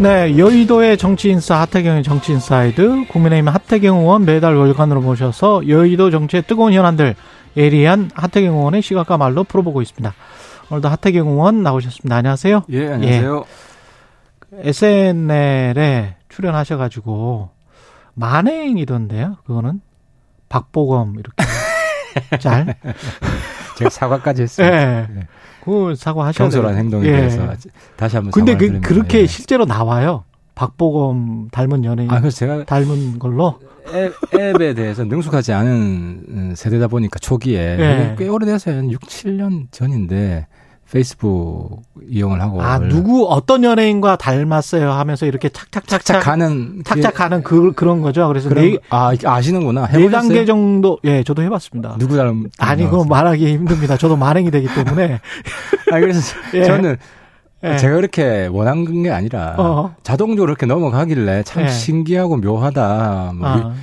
네, 여의도의 정치인사 하태경의 정치인사이드 국민의힘 하태경 의원 매달 월간으로 모셔서 여의도 정치의 뜨거운 현안들 예리한 하태경 의원의 시각과 말로 풀어보고 있습니다. 오늘도 하태경 의원 나오셨습니다. 안녕하세요. 예, 안녕하세요. 예. SNL에 출연하셔가지고 만행이던데요. 그거는 박보검 이렇게 짤. 제가 사과까지 했어요. 예. 네. 그 사과하셔야 경솔한 행동에 예. 대해서 다시 한번 근데 그, 그렇게 예. 실제로 나와요. 박보검 닮은 연예인. 아, 그래서 제가 닮은 걸로 앱, 앱에 대해서 능숙하지 않은 세대다 보니까 초기에 예. 꽤 오래돼서요. 한 6, 7년 전인데 페이스북 이용을 하고 아 누구 어떤 연예인과 닮았어요 하면서 이렇게 착착착착 착착 가는 착착 가는 그 그런 거죠. 그래서 그런, 네, 아 아시는구나. 네 단계 정도 예 저도 해봤습니다. 누구 닮 아니 그거 말하기 힘듭니다. 저도 만행이 되기 때문에 아 그래서 예. 저는 예. 제가 그렇게 원한 게 아니라 어. 자동적으로 이렇게 넘어가길래 참 예. 신기하고 묘하다. 뭐 아.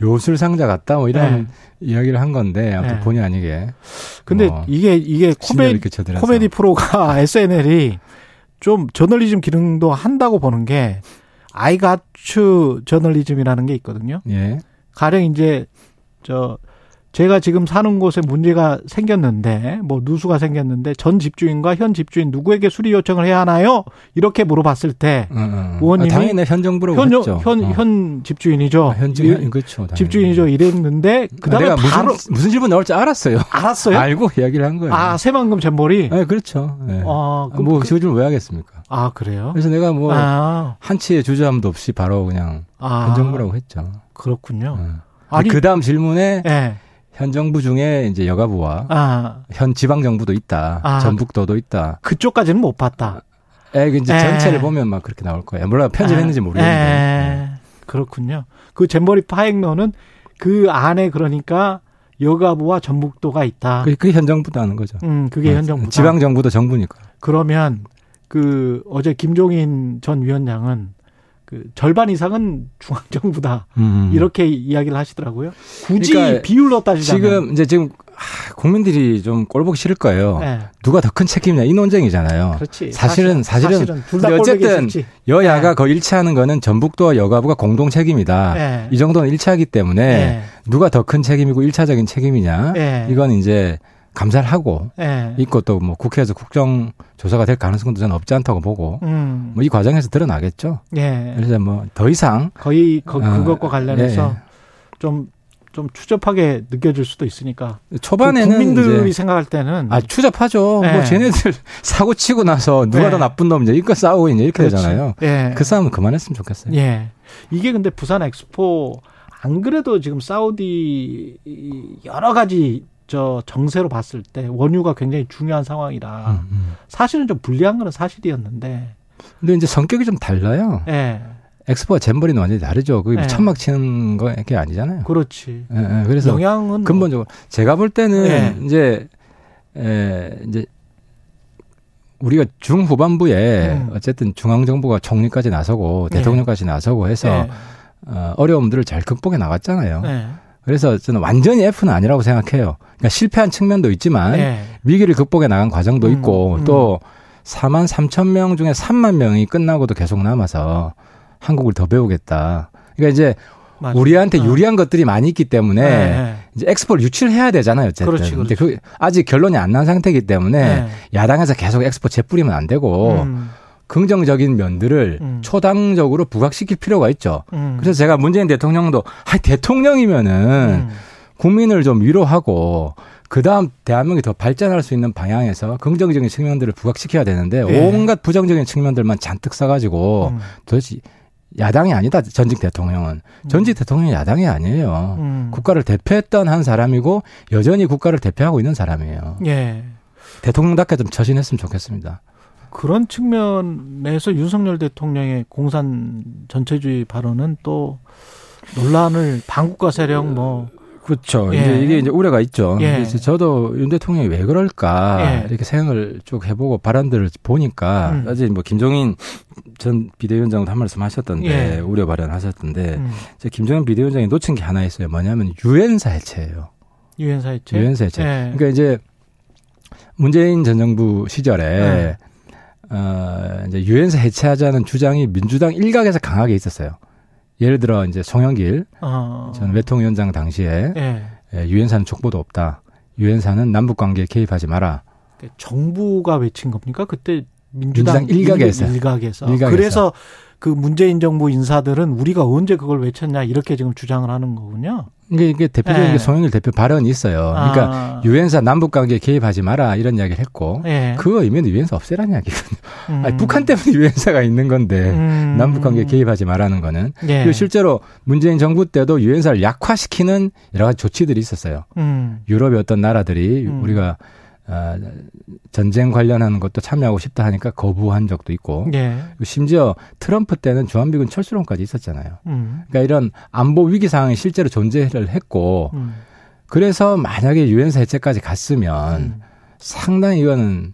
요술 상자 같다 뭐 이런 네. 이야기를 한 건데 아무튼 네. 본의 아니게. 근데 뭐 이게 이게 코메, 코미디 프로가 SNL이 좀 저널리즘 기능도 한다고 보는 게 아이가추 저널리즘이라는 게 있거든요. 예. 가령 이제 저 제가 지금 사는 곳에 문제가 생겼는데 뭐 누수가 생겼는데 전 집주인과 현 집주인 누구에게 수리 요청을 해야 하나요? 이렇게 물어봤을 때 음, 음. 의원님이 아, 당연히 현 정부라고 현, 했죠. 현, 어. 현 집주인이죠. 아, 현, 현 그렇죠. 당연히. 집주인이죠. 이랬는데 그다음에 바로 무슨, 무슨 질문 나올지 알았어요. 알았어요? 알고 이야기를 한 거예요. 아 새만금 잼머리. 네, 그렇죠. 네. 아, 뭐 그, 질문 왜 하겠습니까? 아 그래요? 그래서 내가 뭐 아. 한치의 주저함도 없이 바로 그냥 아. 현 정부라고 했죠. 그렇군요. 네. 아니 그 다음 질문에. 네. 현 정부 중에 이제 여가부와 아. 현 지방 정부도 있다. 아. 전북도도 있다. 그쪽까지는 못 봤다. 에, 이제 에. 전체를 보면 막 그렇게 나올 거예요. 물론 편집했는지 모르겠는데. 네. 그렇군요. 그 잼버리 파행로는 그 안에 그러니까 여가부와 전북도가 있다. 그게, 그게 현 정부도 하는 거죠. 음, 그게 현 정부. 지방 정부도 정부니까. 그러면 그 어제 김종인 전 위원장은 그 절반 이상은 중앙 정부다 음. 이렇게 이야기를 하시더라고요. 굳이 그러니까 비율로 따지자면 지금 이제 지금 국민들이 좀 꼴보기 싫을 거예요. 네. 누가 더 큰 책임이냐 이 논쟁이잖아요. 그렇지. 사실은 사실은, 사실은 어쨌든 여야가 네. 거 일치하는 거는 전북도와 여가부가 공동 책임이다. 네. 이 정도는 일치하기 때문에 네. 누가 더 큰 책임이고 일차적인 책임이냐 네. 이건 이제 감사를 하고 네. 있고 또뭐 국회에서 국정 조사가 될 가능성도 저는 없지 않다고 보고 음. 뭐이 과정에서 드러나겠죠. 예. 그래서 뭐 더 이상 거의 거, 어, 그것과 관련해서 좀좀 예. 좀 추접하게 느껴질 수도 있으니까 초반에는 그 국민들이 생각할 때는 아 추접하죠. 예. 뭐 쟤네들 사고 치고 나서 누가 예. 더 나쁜 놈이냐 이거 싸우고 이제 이렇게 그렇지. 되잖아요. 예. 그 싸움은 그만했으면 좋겠어요. 예. 이게 근데 부산 엑스포 안 그래도 지금 사우디 여러 가지 저 정세로 봤을 때 원유가 굉장히 중요한 상황이라 음, 음. 사실은 좀 불리한 거는 사실이었는데. 근데 이제 성격이 좀 달라요. 예. 네. 엑스포와 잼버리는 완전히 다르죠. 그게 네. 천막 치는 게 아니잖아요. 그렇지. 예, 예. 그래서 영향은 뭐 근본적으로 제가 볼 때는 네. 이제 에, 이제 우리가 중후반부에 음. 어쨌든 중앙 정부가 총리까지 나서고 대통령까지 나서고 해서 어, 어려움들을 잘 극복해 나갔잖아요. 그래서 저는 완전히 F는 아니라고 생각해요. 그러니까 실패한 측면도 있지만 네. 위기를 극복해 나간 과정도 음, 있고 음. 또 4만 3천 명 중에 3만 명이 끝나고도 계속 남아서 한국을 더 배우겠다. 그러니까 이제 맞아. 우리한테 어. 유리한 것들이 많이 있기 때문에 네, 네. 이제 엑스포를 유치를 해야 되잖아요. 어쨌든. 그렇지, 그렇지. 근데 그 아직 결론이 안 난 상태이기 때문에 네. 야당에서 계속 엑스포 재뿌리면 안 되고 음. 긍정적인 면들을 음. 초당적으로 부각시킬 필요가 있죠. 음. 그래서 제가 문재인 대통령도 아 대통령이면은 음. 국민을 좀 위로하고 그 다음 대한민국이 더 발전할 수 있는 방향에서 긍정적인 측면들을 부각시켜야 되는데 네. 온갖 부정적인 측면들만 잔뜩 써가지고 음. 도대체 야당이 아니다 전직 대통령은 음. 전직 대통령이 야당이 아니에요. 음. 국가를 대표했던 한 사람이고 여전히 국가를 대표하고 있는 사람이에요. 예. 대통령답게 좀 처신했으면 좋겠습니다. 그런 측면에서 윤석열 대통령의 공산 전체주의 발언은 또 논란을 반국가 세력 뭐 그렇죠. 예. 이제 이게 이제 우려가 있죠. 예. 이제 저도 윤 대통령이 왜 그럴까 예. 이렇게 생각을 쭉 해보고 발언들을 보니까 음. 사실 뭐 김종인 전 비대위원장도 한 말씀 하셨던데 예. 우려 발언하셨던데 음. 이제 김종인 비대위원장이 놓친 게 하나 있어요. 뭐냐면 유엔사 해체예요. 유엔사 해체. 유엔사 해체. 예. 그러니까 이제 문재인 전 정부 시절에 예. 어 이제 유엔사 해체하자는 주장이 민주당 일각에서 강하게 있었어요. 예를 들어 이제 송영길 어. 전 외통위원장 당시에 예. 예, 유엔사는 족보도 없다. 유엔사는 남북 관계에 개입하지 마라. 그 정부가 외친 겁니까? 그때 민주당, 민주당 일각에서. 일각에서. 일각에서. 그래서 그 문재인 정부 인사들은 우리가 언제 그걸 외쳤냐 이렇게 지금 주장을 하는 거군요. 이게, 이게 대표적인 네. 송영길 대표 발언이 있어요. 그러니까 아. 유엔사 남북 관계에 개입하지 마라 이런 이야기를 했고 네. 그거 의미는 유엔사 없애라는 이야기거든요. 음. 아니, 북한 때문에 유엔사가 있는 건데 음. 남북 관계에 개입하지 말라는 거는 네. 그리고 실제로 문재인 정부 때도 유엔사를 약화시키는 여러 가지 조치들이 있었어요. 음. 유럽의 어떤 나라들이 음. 우리가 어, 전쟁 관련하는 것도 참여하고 싶다 하니까 거부한 적도 있고 예. 심지어 트럼프 때는 주한미군 철수론까지 있었잖아요. 음. 그러니까 이런 안보 위기 상황이 실제로 존재를 했고 음. 그래서 만약에 유엔사 해체까지 갔으면 음. 상당히 이거는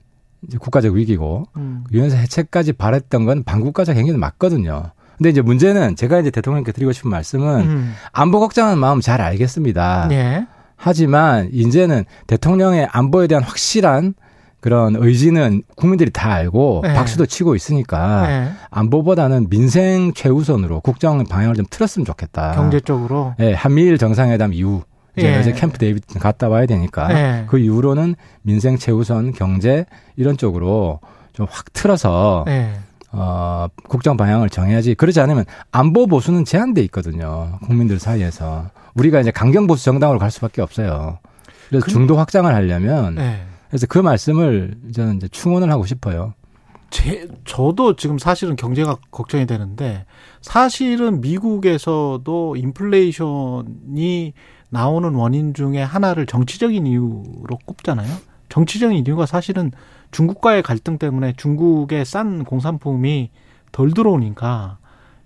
국가적 위기고 음. 유엔사 해체까지 바랬던 건 반국가적 행위는 맞거든요. 근데 이제 문제는 제가 이제 대통령께 드리고 싶은 말씀은 음. 안보 걱정하는 마음 잘 알겠습니다. 예. 하지만 이제는 대통령의 안보에 대한 확실한 그런 의지는 국민들이 다 알고 네. 박수도 치고 있으니까 네. 안보보다는 민생 최우선으로 국정 방향을 좀 틀었으면 좋겠다. 경제적으로. 네, 한미일 정상회담 이후 이제 예. 어제 캠프 데이비드 갔다 와야 되니까 예. 그 이후로는 민생 최우선 경제 이런 쪽으로 좀 확 틀어서 예. 어, 국정 방향을 정해야지. 그러지 않으면 안보 보수는 제한돼 있거든요. 국민들 사이에서. 우리가 이제 강경 보수 정당으로 갈 수밖에 없어요. 그래서 그, 중도 확장을 하려면 네. 그래서 그 말씀을 저는 이제 충언을 하고 싶어요. 제, 저도 지금 사실은 경제가 걱정이 되는데 사실은 미국에서도 인플레이션이 나오는 원인 중에 하나를 정치적인 이유로 꼽잖아요. 정치적인 이유가 사실은 중국과의 갈등 때문에 중국의 싼 공산품이 덜 들어오니까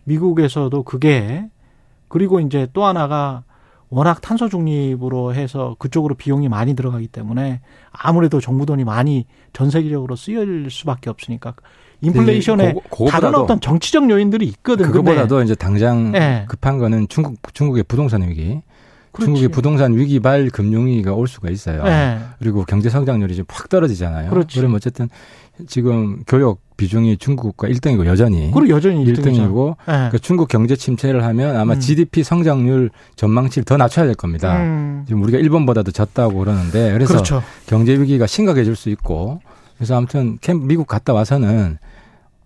미국에서도 그게 그리고 이제 또 하나가 워낙 탄소 중립으로 해서 그쪽으로 비용이 많이 들어가기 때문에 아무래도 정부 돈이 많이 전 세계적으로 쓰일 수밖에 없으니까 인플레이션에 고, 다른 어떤 정치적 요인들이 있거든요. 그거보다도 이제 당장 네. 급한 거는 중국 중국의 부동산 위기. 그렇지. 중국의 부동산 위기 발 금융위기가 올 수가 있어요. 네. 그리고 경제 성장률이 좀확 떨어지잖아요. 그렇지. 그러면 어쨌든 지금 교육 비중이 중국과 1등이고 여전히 그리고 여전히 1등이고 네. 그러니까 중국 경제 침체를 하면 아마 음. GDP 성장률 전망치를 더 낮춰야 될 겁니다. 음. 지금 우리가 일본보다도 졌다고 그러는데 그래서 그렇죠. 경제 위기가 심각해질 수 있고 그래서 아무튼 캠 미국 갔다 와서는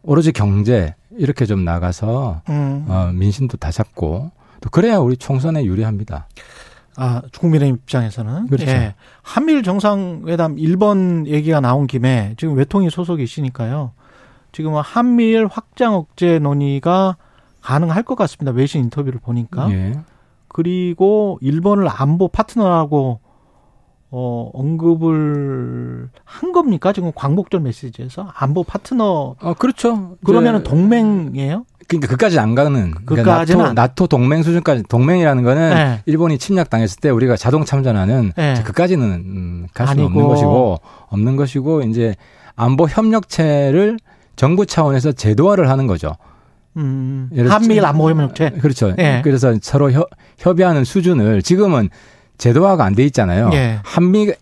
오로지 경제 이렇게 좀 나가서 음. 어, 민심도 다 잡고 또 그래야 우리 총선에 유리합니다. 아, 국민의 입장에서는. 그렇죠. 예. 한미일 정상회담 1번 얘기가 나온 김에 지금 외통위 소속이시니까요. 지금 한미일 확장 억제 논의가 가능할 것 같습니다. 외신 인터뷰를 보니까. 예. 그리고 일본을 안보 파트너라고 어, 언급을 한 겁니까? 지금 광복절 메시지에서 안보 파트너. 아, 그렇죠. 그러면은 동맹이에요? 그러니까 그까지 안 가는 그러니까 나토, 나토 동맹 수준까지 동맹이라는 거는 네. 일본이 침략 당했을 때 우리가 자동 참전하는 네. 그까지는 음, 갈수 없는 것이고 없는 것이고 이제 안보 협력체를 정부 차원에서 제도화를 하는 거죠. 음, 한미일 안보 협력체. 그렇죠. 네. 그래서 서로 협, 협의하는 수준을 지금은 제도화가 안 돼 있잖아요. 예. 한미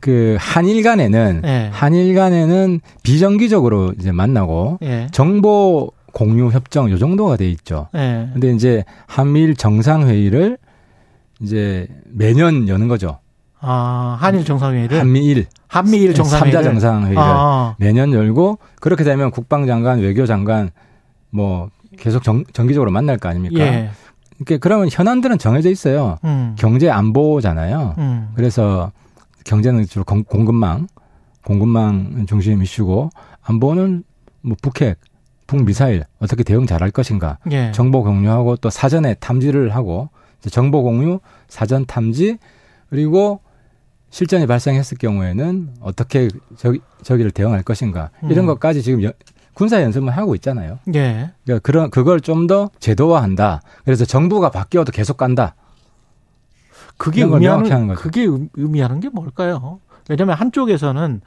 그 한일 간에는 예. 한일 간에는 비정기적으로 이제 만나고 예. 정보 공유 협정 요 정도가 돼 있죠. 예. 근데 이제 한미일 정상회의를 이제 매년 여는 거죠. 아, 한일 정상회의를 한미일 한미일 정상회의 3자 정상회의를 아. 매년 열고 그렇게 되면 국방장관, 외교장관 뭐 계속 정, 정기적으로 만날 거 아닙니까? 예. 그러니까 그러면 현안들은 정해져 있어요. 음. 경제 안보잖아요. 음. 그래서 경제는 주로 공, 공급망, 공급망 중심 이슈고 안보는 뭐 북핵, 북미사일 어떻게 대응 잘할 것인가. 예. 정보 공유하고 또 사전에 탐지를 하고 정보 공유, 사전 탐지 그리고 실전이 발생했을 경우에는 어떻게 저기, 저기를 대응할 것인가 이런 음. 것까지 지금 여, 군사 연습을 하고 있잖아요. 예. 그러니까 그런 그걸 좀 더 제도화한다. 그래서 정부가 바뀌어도 계속 간다. 그게 의미하는 그게 의미하는 게 뭘까요? 왜냐하면 한쪽에서는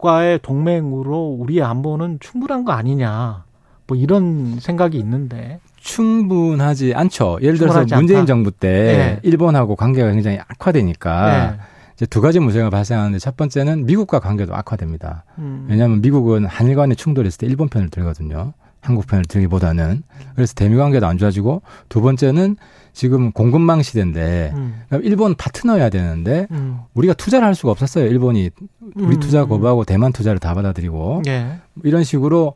미국과의 동맹으로 우리의 안보는 충분한 거 아니냐. 뭐 이런 생각이 있는데 충분하지 않죠. 예를 들어서 문재인 않다. 정부 때 네. 일본하고 관계가 굉장히 악화되니까 네. 이제 두 가지 문제가 발생하는데 첫 번째는 미국과 관계도 악화됩니다. 음. 왜냐하면 미국은 한일 간의 충돌했을 때 일본 편을 들거든요. 한국 편을 들기보다는 그래서 대미 관계도 안 좋아지고 두 번째는 지금 공급망 시대인데 음. 일본 파트너여야 되는데 음. 우리가 투자를 할 수가 없었어요. 일본이 우리 음. 투자 거부하고 대만 투자를 다 받아들이고 예. 이런 식으로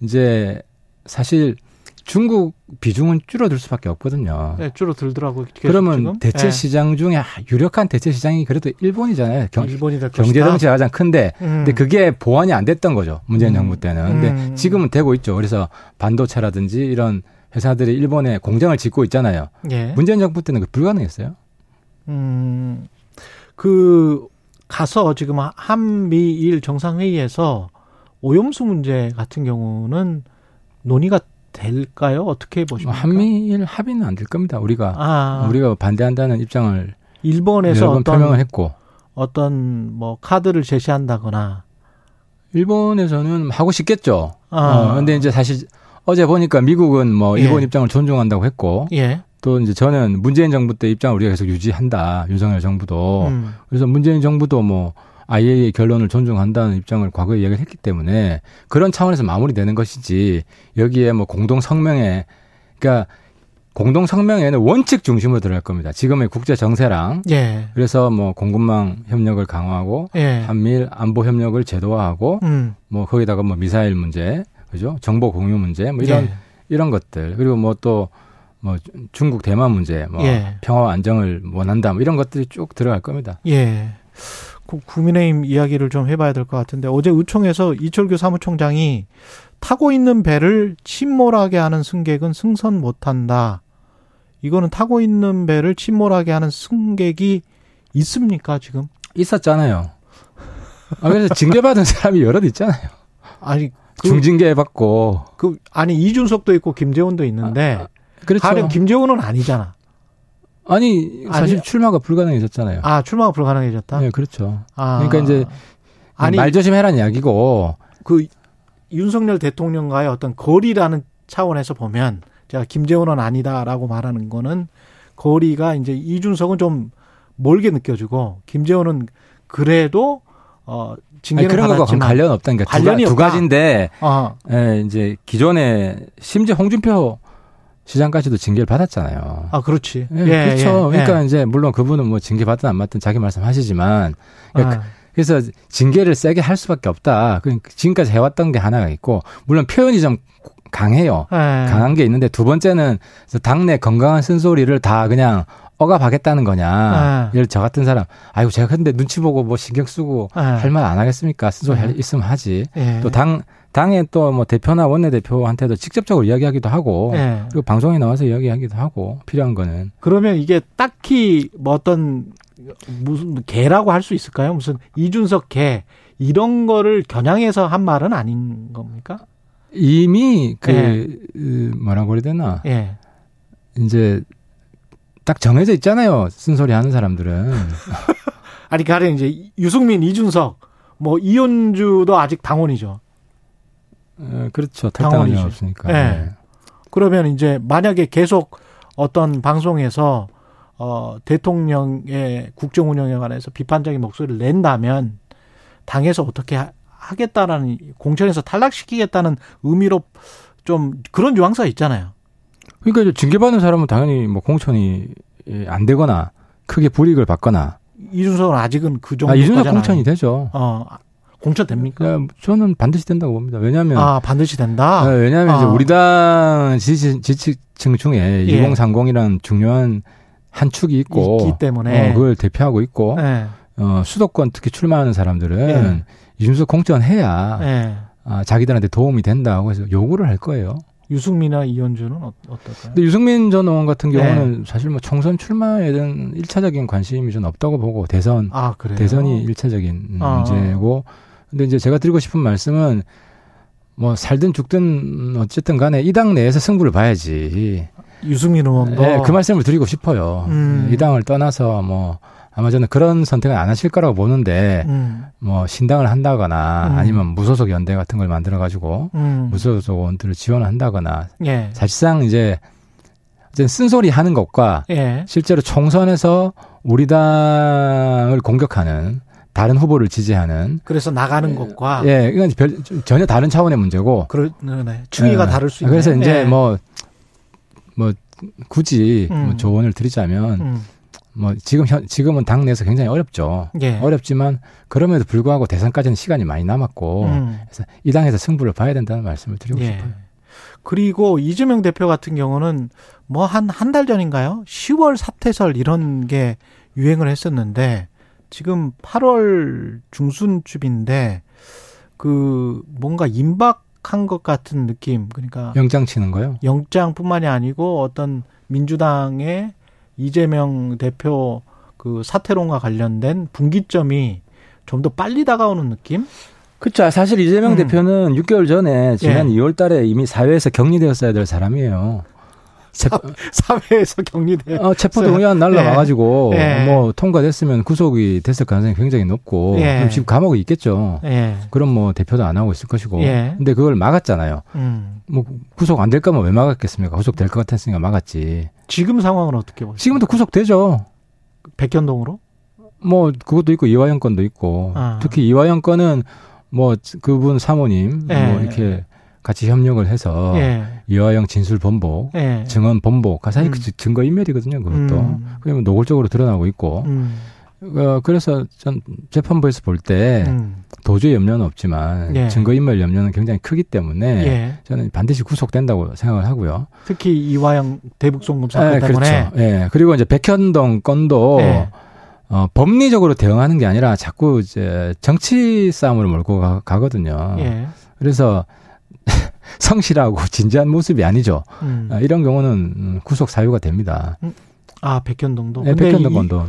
이제 사실 중국 비중은 줄어들 수밖에 없거든요. 네, 줄어들더라고요. 그러면 지금? 대체 네. 시장 중에 유력한 대체 시장이 그래도 일본이잖아요. 경, 일본이 경제 덩치가 가장 큰데, 음. 근데 그게 보완이 안 됐던 거죠. 문재인 음. 정부 때는. 근데 음. 지금은 되고 있죠. 그래서 반도체라든지 이런 회사들이 일본에 공장을 짓고 있잖아요. 예. 문재인 정부 때는 그 불가능했어요. 음, 그 가서 지금 한미일 정상회의에서 오염수 문제 같은 경우는 논의가 될까요? 어떻게 보십니까? 한미일 합의는 안 될 겁니다. 우리가 아. 우리가 반대한다는 입장을 일본에서 어떤 표명을 했고 어떤 뭐 카드를 제시한다거나 일본에서는 하고 싶겠죠. 아. 어, 근데 이제 사실 어제 보니까 미국은 뭐 일본 예. 입장을 존중한다고 했고 예. 또 이제 저는 문재인 정부 때 입장을 우리가 계속 유지한다. 윤석열 정부도. 음. 그래서 문재인 정부도 뭐 IAEA 결론을 존중한다는 입장을 과거에 이야기를 했기 때문에 그런 차원에서 마무리되는 것이지 여기에 뭐 공동 성명에 그러니까 공동 성명에는 원칙 중심으로 들어갈 겁니다. 지금의 국제 정세랑 예. 그래서 뭐 공급망 협력을 강화하고 예. 한미일 안보 협력을 제도화하고 음. 뭐 거기다가 뭐 미사일 문제 그죠 정보 공유 문제 뭐 이런 예. 이런 것들 그리고 뭐또뭐 중국 대만 문제 뭐 예. 평화와 안정을 원한다 뭐 이런 것들이 쭉 들어갈 겁니다. 예. 국민의힘 이야기를 좀 해봐야 될 것 같은데 어제 의총에서 이철규 사무총장이 타고 있는 배를 침몰하게 하는 승객은 승선 못한다. 이거는 타고 있는 배를 침몰하게 하는 승객이 있습니까 지금? 있었잖아요. 아, 그래서 징계받은 사람이 여럿 있잖아요. 아니 그, 중징계 받고 그 아니 이준석도 있고 김재원도 있는데 아, 아, 그렇죠. 가령 김재원은 아니잖아. 아니 사실 아니, 출마가 불가능해졌잖아요. 아 출마가 불가능해졌다. 네, 그렇죠. 아. 그러니까 이제 아니 말 조심해라는 이야기고 그 윤석열 대통령과의 어떤 거리라는 차원에서 보면 제가 김재원은 아니다라고 말하는 거는 거리가 이제 이준석은 좀 멀게 느껴지고 김재원은 그래도 어 아니, 그런 거가 관련 없다니까 관련이 두, 두 가지인데 어. 예, 이제 기존에 심지어 홍준표 시장까지도 징계를 받았잖아요. 아, 그렇지. 예, 예 그렇죠. 예, 그러니까 예. 이제 물론 그분은 뭐 징계 받든 안 받든 자기 말씀하시지만 그러니까 아. 그래서 징계를 세게 할 수밖에 없다. 그러니까 지금까지 해왔던 게 하나가 있고 물론 표현이 좀 강해요. 예. 강한 게 있는데 두 번째는 당내 건강한 쓴소리를 다 그냥 억압하겠다는 거냐. 예를 저 같은 사람, 아이고 제가 근데 눈치 보고 뭐 신경 쓰고 할 말 안 하겠습니까? 쓴소리 할 있으면 하지. 또당 당의 또 뭐 대표나 원내대표한테도 직접적으로 이야기하기도 하고 네. 그리고 방송에 나와서 이야기하기도 하고 필요한 거는 그러면 이게 딱히 뭐 어떤 무슨 개라고 할 수 있을까요? 무슨 이준석 개 이런 거를 겨냥해서 한 말은 아닌 겁니까? 이미 그 네. 뭐라고 그래야 되나? 네. 이제 딱 정해져 있잖아요. 쓴소리 하는 사람들은. 아니 가령 이제 유승민, 이준석, 뭐 이현주도 아직 당원이죠. 에, 그렇죠. 탈당이 없으니까. 네. 네. 그러면 이제 만약에 계속 어떤 방송에서 어, 대통령의 국정 운영에 관해서 비판적인 목소리를 낸다면 당에서 어떻게 하, 겠다라는 공천에서 탈락시키겠다는 의미로 좀 그런 유황사 있잖아요. 그러니까 징계받는 사람은 당연히 뭐 공천이 안 되거나 크게 불이익을 받거나 이준석은 아직은 그 정도. 아, 이준석 공천이 되죠. 어, 공천 됩니까? 네, 저는 반드시 된다고 봅니다. 왜냐하면 아 반드시 된다. 네, 왜냐하면 아. 이제 우리 당 지지, 지 지층 중에 예. 2030이라는 중요한 한 축이 있고 있기 때문에 어, 그걸 대표하고 있고 예. 어, 수도권 특히 출마하는 사람들은 예. 이준석 공천 해야 예. 아, 자기들한테 도움이 된다고 해서 요구를 할 거예요. 유승민이나 이현주는 어, 떨까요 근데 유승민 전 의원 같은 경우는 네. 사실 뭐 총선 출마에 대한 일차적인 관심이 좀 없다고 보고 대선 아, 대선이 일차적인 아. 문제고 근데 이제 제가 드리고 싶은 말씀은 뭐 살든 죽든 어쨌든 간에 이 당 내에서 승부를 봐야지. 유승민 의원도 네, 그 말씀을 드리고 싶어요. 음. 이 당을 떠나서 뭐 아마 저는 그런 선택을 안 하실 거라고 보는데 음. 뭐 신당을 한다거나 음. 아니면 무소속 연대 같은 걸 만들어 가지고 음. 무소속 의원들을 지원을 한다거나 예. 사실상 이제 이제 쓴소리 하는 것과 예. 실제로 총선에서 우리 당을 공격하는 다른 후보를 지지하는 그래서 나가는 예, 것과 예 이건 별, 전혀 다른 차원의 문제고 그러, 네, 추이가 예. 다를 수 있는 그래서 이제 뭐뭐 예. 뭐 굳이 뭐 음. 조언을 드리자면 음. 뭐 지금 현 지금은 당내에서 굉장히 어렵죠. 예. 어렵지만 그럼에도 불구하고 대선까지는 시간이 많이 남았고 음. 그래서 이 당에서 승부를 봐야 된다는 말씀을 드리고 예. 싶어요. 그리고 이재명 대표 같은 경우는 뭐 한 한 달 전인가요? 10월 사퇴설 이런 게 유행을 했었는데 지금 8월 중순쯤인데 그 뭔가 임박한 것 같은 느낌 그러니까 영장 치는 거요? 영장뿐만이 아니고 어떤 민주당의 이재명 대표 그 사퇴론과 관련된 분기점이 좀 더 빨리 다가오는 느낌? 그렇죠. 사실 이재명 음. 대표는 6개월 전에 지난 예. 2월 달에 이미 사회에서 격리되었어야 될 사람이에요. 사, 회에서 격리돼. 어, 체포 동의안 날라와가지고 예. 예. 뭐 통과됐으면 구속이 됐을 가능성이 굉장히 높고 예. 그럼 지금 감옥에 있겠죠. 예. 그럼 뭐 대표도 안 하고 있을 것이고. 예. 근데 그걸 막았잖아요. 음. 뭐 구속 안 될 거면 왜 막았겠습니까? 구속 될 것 같았으니까 막았지. 지금 상황은 어떻게 보세요? 지금도 구속되죠. 백현동으로? 뭐 그것도 있고 이화영 건도 있고 아. 특히 이화영 건은 뭐 그분 사모님 뭐 예. 이렇게 같이 협력을 해서 예. 이화영 진술 번복, 예. 증언 번복, 사실 음. 그 증거 인멸이거든요. 그것도 음. 그러면 노골적으로 드러나고 있고. 음. 어, 그래서 전 재판부에서 볼때 음. 도주의 염려는 없지만 예. 증거인멸 염려는 굉장히 크기 때문에 예. 저는 반드시 구속된다고 생각을 하고요. 특히 이화영 대북송금 사건 예, 때문에. 그렇죠. 예. 그리고 이제 백현동 건도 예. 어, 법리적으로 대응하는 게 아니라 자꾸 이제 정치 싸움으로 몰고 가, 가거든요. 예. 그래서 성실하고 진지한 모습이 아니죠. 음. 아, 이런 경우는 구속 사유가 됩니다. 음. 아 백현동도. 네, 백현동 건도.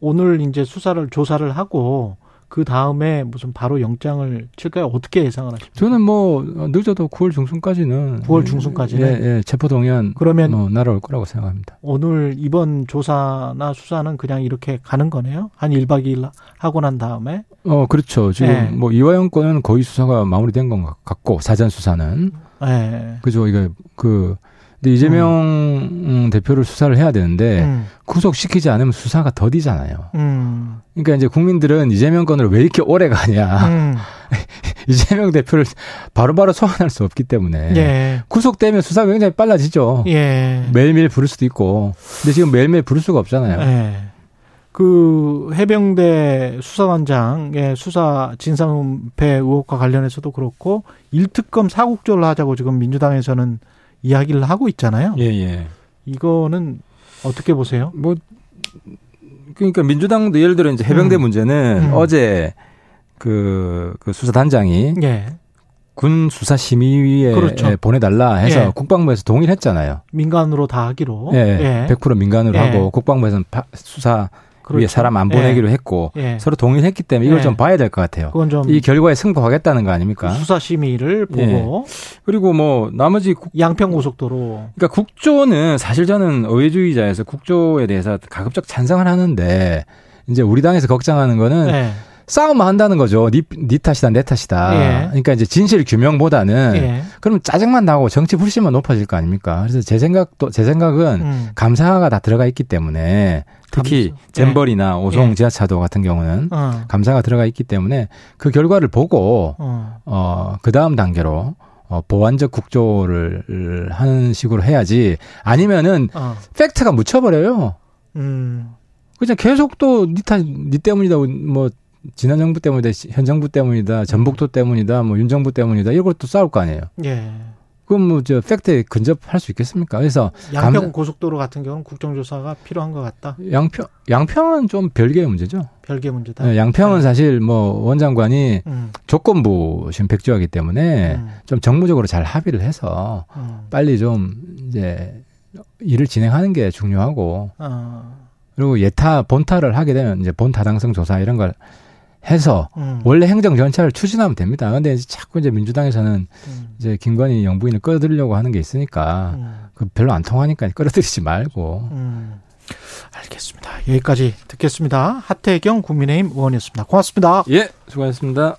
오늘 이제 수사를 조사를 하고 그 다음에 무슨 바로 영장을 칠까요? 어떻게 예상을 하십니까? 저는 뭐 늦어도 9월 중순까지는 9월 중순까지는 예, 예 체포 동의안 그러면 뭐 날아올 거라고 생각합니다. 오늘 이번 조사나 수사는 그냥 이렇게 가는 거네요? 한 1박 2일 하고 난 다음에? 어, 그렇죠. 지금 예. 뭐 이화영 건은 거의 수사가 마무리된 것 같고 사전 수사는 예. 그죠. 이게 그 근데 이재명 음. 대표를 수사를 해야 되는데 음. 구속시키지 않으면 수사가 더디잖아요. 음. 그러니까 이제 국민들은 이재명 건을 왜 이렇게 오래 가냐. 음. 이재명 대표를 바로바로 바로 소환할 수 없기 때문에 예. 구속되면 수사가 굉장히 빨라지죠. 예. 매일매일 부를 수도 있고. 근데 지금 매일매일 부를 수가 없잖아요. 예. 그 해병대 수사관장의 수사 진상은폐 의혹과 관련해서도 그렇고 일특검 사국조를 하자고 지금 민주당에서는 이야기를 하고 있잖아요. 예, 예. 이거는 어떻게 보세요? 뭐 그러니까 민주당도 예를 들어 이제 해병대 음. 문제는 음. 어제 그, 그 수사단장이 예. 군 수사 심의위에 그렇죠. 보내달라 해서 예. 국방부에서 동의를 했잖아요. 민간으로 다 하기로. 예. 예. 100% 민간으로 예. 하고 국방부에서는 수사 그렇죠. 위에 사람 안 보내기로 예. 했고 예. 서로 동의를 했기 때문에 이걸 예. 좀 봐야 될 것 같아요. 그건 좀 이 결과에 승복하겠다는 거 아닙니까? 그 수사 심의를 보고 예. 그리고 뭐 나머지 국, 양평 고속도로 그러니까 국조는 사실 저는 의회주의자에서 국조에 대해서 가급적 찬성을 하는데 이제 우리 당에서 걱정하는 거는 예. 싸움을 한다는 거죠. 니, 니 탓이다, 내 탓이다. 예. 그러니까 이제 진실 규명보다는 예. 그러면 짜증만 나고 정치 불신만 높아질 거 아닙니까? 그래서 제 생각도 제 생각은 음. 감사가 다 들어가 있기 때문에 특히. 잼벌이나 예. 오송 지하차도 같은 경우는 어. 감사가 들어가 있기 때문에 그 결과를 보고 어, 어 그 다음 단계로 어, 보완적 국조를 하는 식으로 해야지 아니면은 어. 팩트가 묻혀버려요. 음. 그냥 계속 또니 탓, 니 때문이다, 뭐, 지난 정부 때문이다, 현 정부 때문이다, 전북도 때문이다, 뭐 윤 정부 때문이다 이걸 또 싸울 거 아니에요. 예. 그럼 뭐 저 팩트에 근접할 수 있겠습니까? 그래서 양평 감... 고속도로 같은 경우는 국정조사가 필요한 것 같다. 양평 양평은 좀 별개의 문제죠. 별개 문제다. 네, 양평은 네. 사실 뭐 원장관이 음. 조건부 지금 백지화기 때문에 음. 좀 정무적으로 잘 합의를 해서 음. 빨리 좀 이제 일을 진행하는 게 중요하고 어. 그리고 예타 본타를 하게 되면 이제 본타당성 조사 이런 걸 해서 음. 원래 행정 절차를 추진하면 됩니다. 근데 이제 자꾸 이제 민주당에서는 음. 이제 김건희 영부인을 끌어들이려고 하는 게 있으니까 음. 그 별로 안 통하니까 끌어들이지 말고. 음. 알겠습니다. 여기까지 듣겠습니다. 하태경 국민의힘 의원이었습니다. 고맙습니다. 예, 수고하셨습니다.